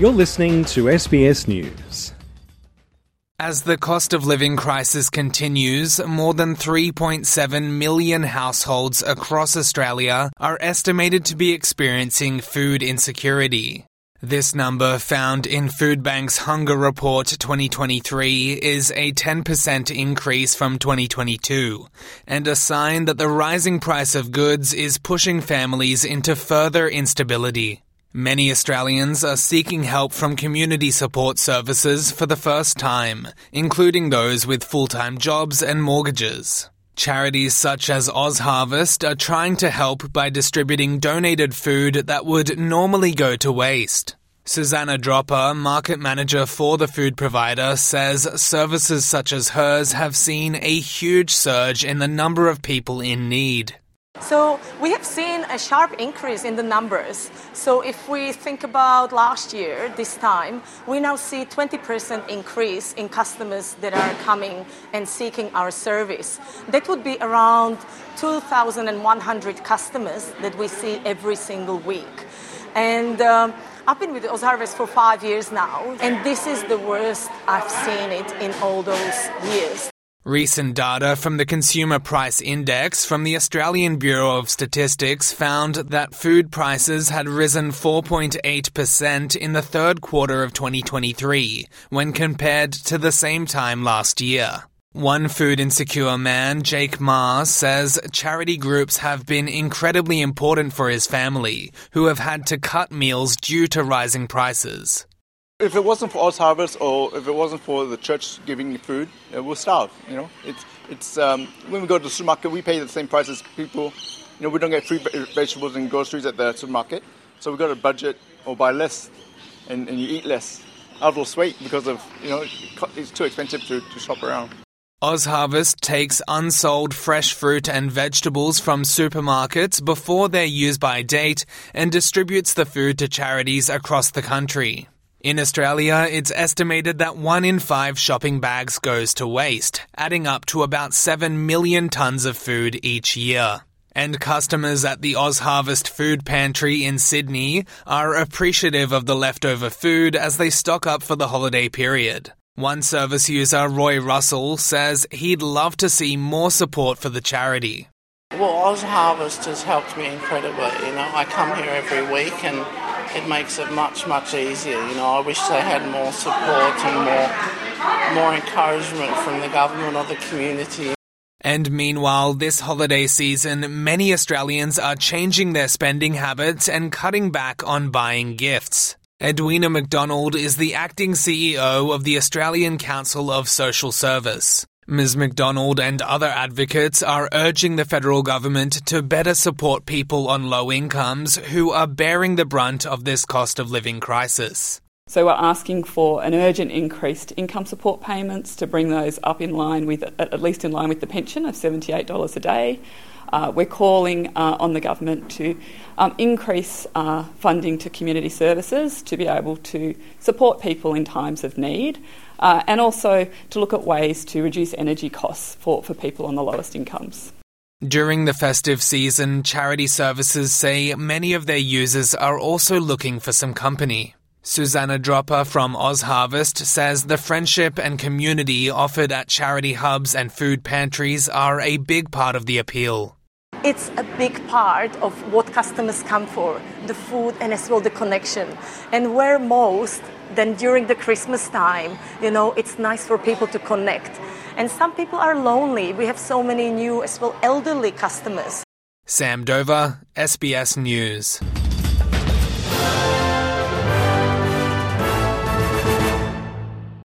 You're listening to SBS News. As the cost of living crisis continues, more than 3.7 million households across Australia are estimated to be experiencing food insecurity. This number found in Foodbank's Hunger Report 2023 is a 10% increase from 2022 and a sign that the rising price of goods is pushing families into further instability. Many Australians are seeking help from community support services for the first time, including those with full-time jobs and mortgages. Charities such as Oz Harvest are trying to help by distributing donated food that would normally go to waste. Susanna Dropper, market manager for the food provider, says services such as hers have seen a huge surge in the number of people in need. So we have seen a sharp increase in the numbers. So if we think about last year, this time, we now see 20% increase in customers that are coming and seeking our service. That would be around 2,100 customers that we see every single week. And um, I've been with Ozharvest for five years now, and this is the worst I've seen it in all those years. Recent data from the Consumer Price Index from the Australian Bureau of Statistics found that food prices had risen 4.8% in the third quarter of 2023 when compared to the same time last year. One food insecure man, Jake Ma, says charity groups have been incredibly important for his family, who have had to cut meals due to rising prices. If it wasn't for Oz Harvest or if it wasn't for the church giving food, uh, we'll starve. You know, it's it's um, when we go to the supermarket, we pay the same price as people. You know, we don't get free vegetables and groceries at the supermarket, so we got to budget or buy less, and, and you eat less. I've lost weight because of you know it's too expensive to, to shop around. Oz Harvest takes unsold fresh fruit and vegetables from supermarkets before their use by date and distributes the food to charities across the country. In Australia, it's estimated that one in five shopping bags goes to waste, adding up to about 7 million tonnes of food each year. And customers at the Oz Harvest Food Pantry in Sydney are appreciative of the leftover food as they stock up for the holiday period. One service user, Roy Russell, says he'd love to see more support for the charity. Well, Oz Harvest has helped me incredibly. You know, I come here every week and it makes it much, much easier. You know, I wish they had more support and more, more encouragement from the government or the community. And meanwhile, this holiday season, many Australians are changing their spending habits and cutting back on buying gifts. Edwina McDonald is the acting CEO of the Australian Council of Social Service. Ms. McDonald and other advocates are urging the federal government to better support people on low incomes who are bearing the brunt of this cost of living crisis. So we're asking for an urgent increase to income support payments to bring those up in line with, at least in line with the pension of $78 a day. Uh, we're calling uh, on the government to um, increase uh, funding to community services to be able to support people in times of need uh, and also to look at ways to reduce energy costs for, for people on the lowest incomes. During the festive season, charity services say many of their users are also looking for some company. Susanna Dropper from Oz Harvest says the friendship and community offered at charity hubs and food pantries are a big part of the appeal. It's a big part of what customers come for the food and as well the connection. And where most then during the Christmas time, you know, it's nice for people to connect. And some people are lonely. We have so many new as well elderly customers. Sam Dover, SBS News.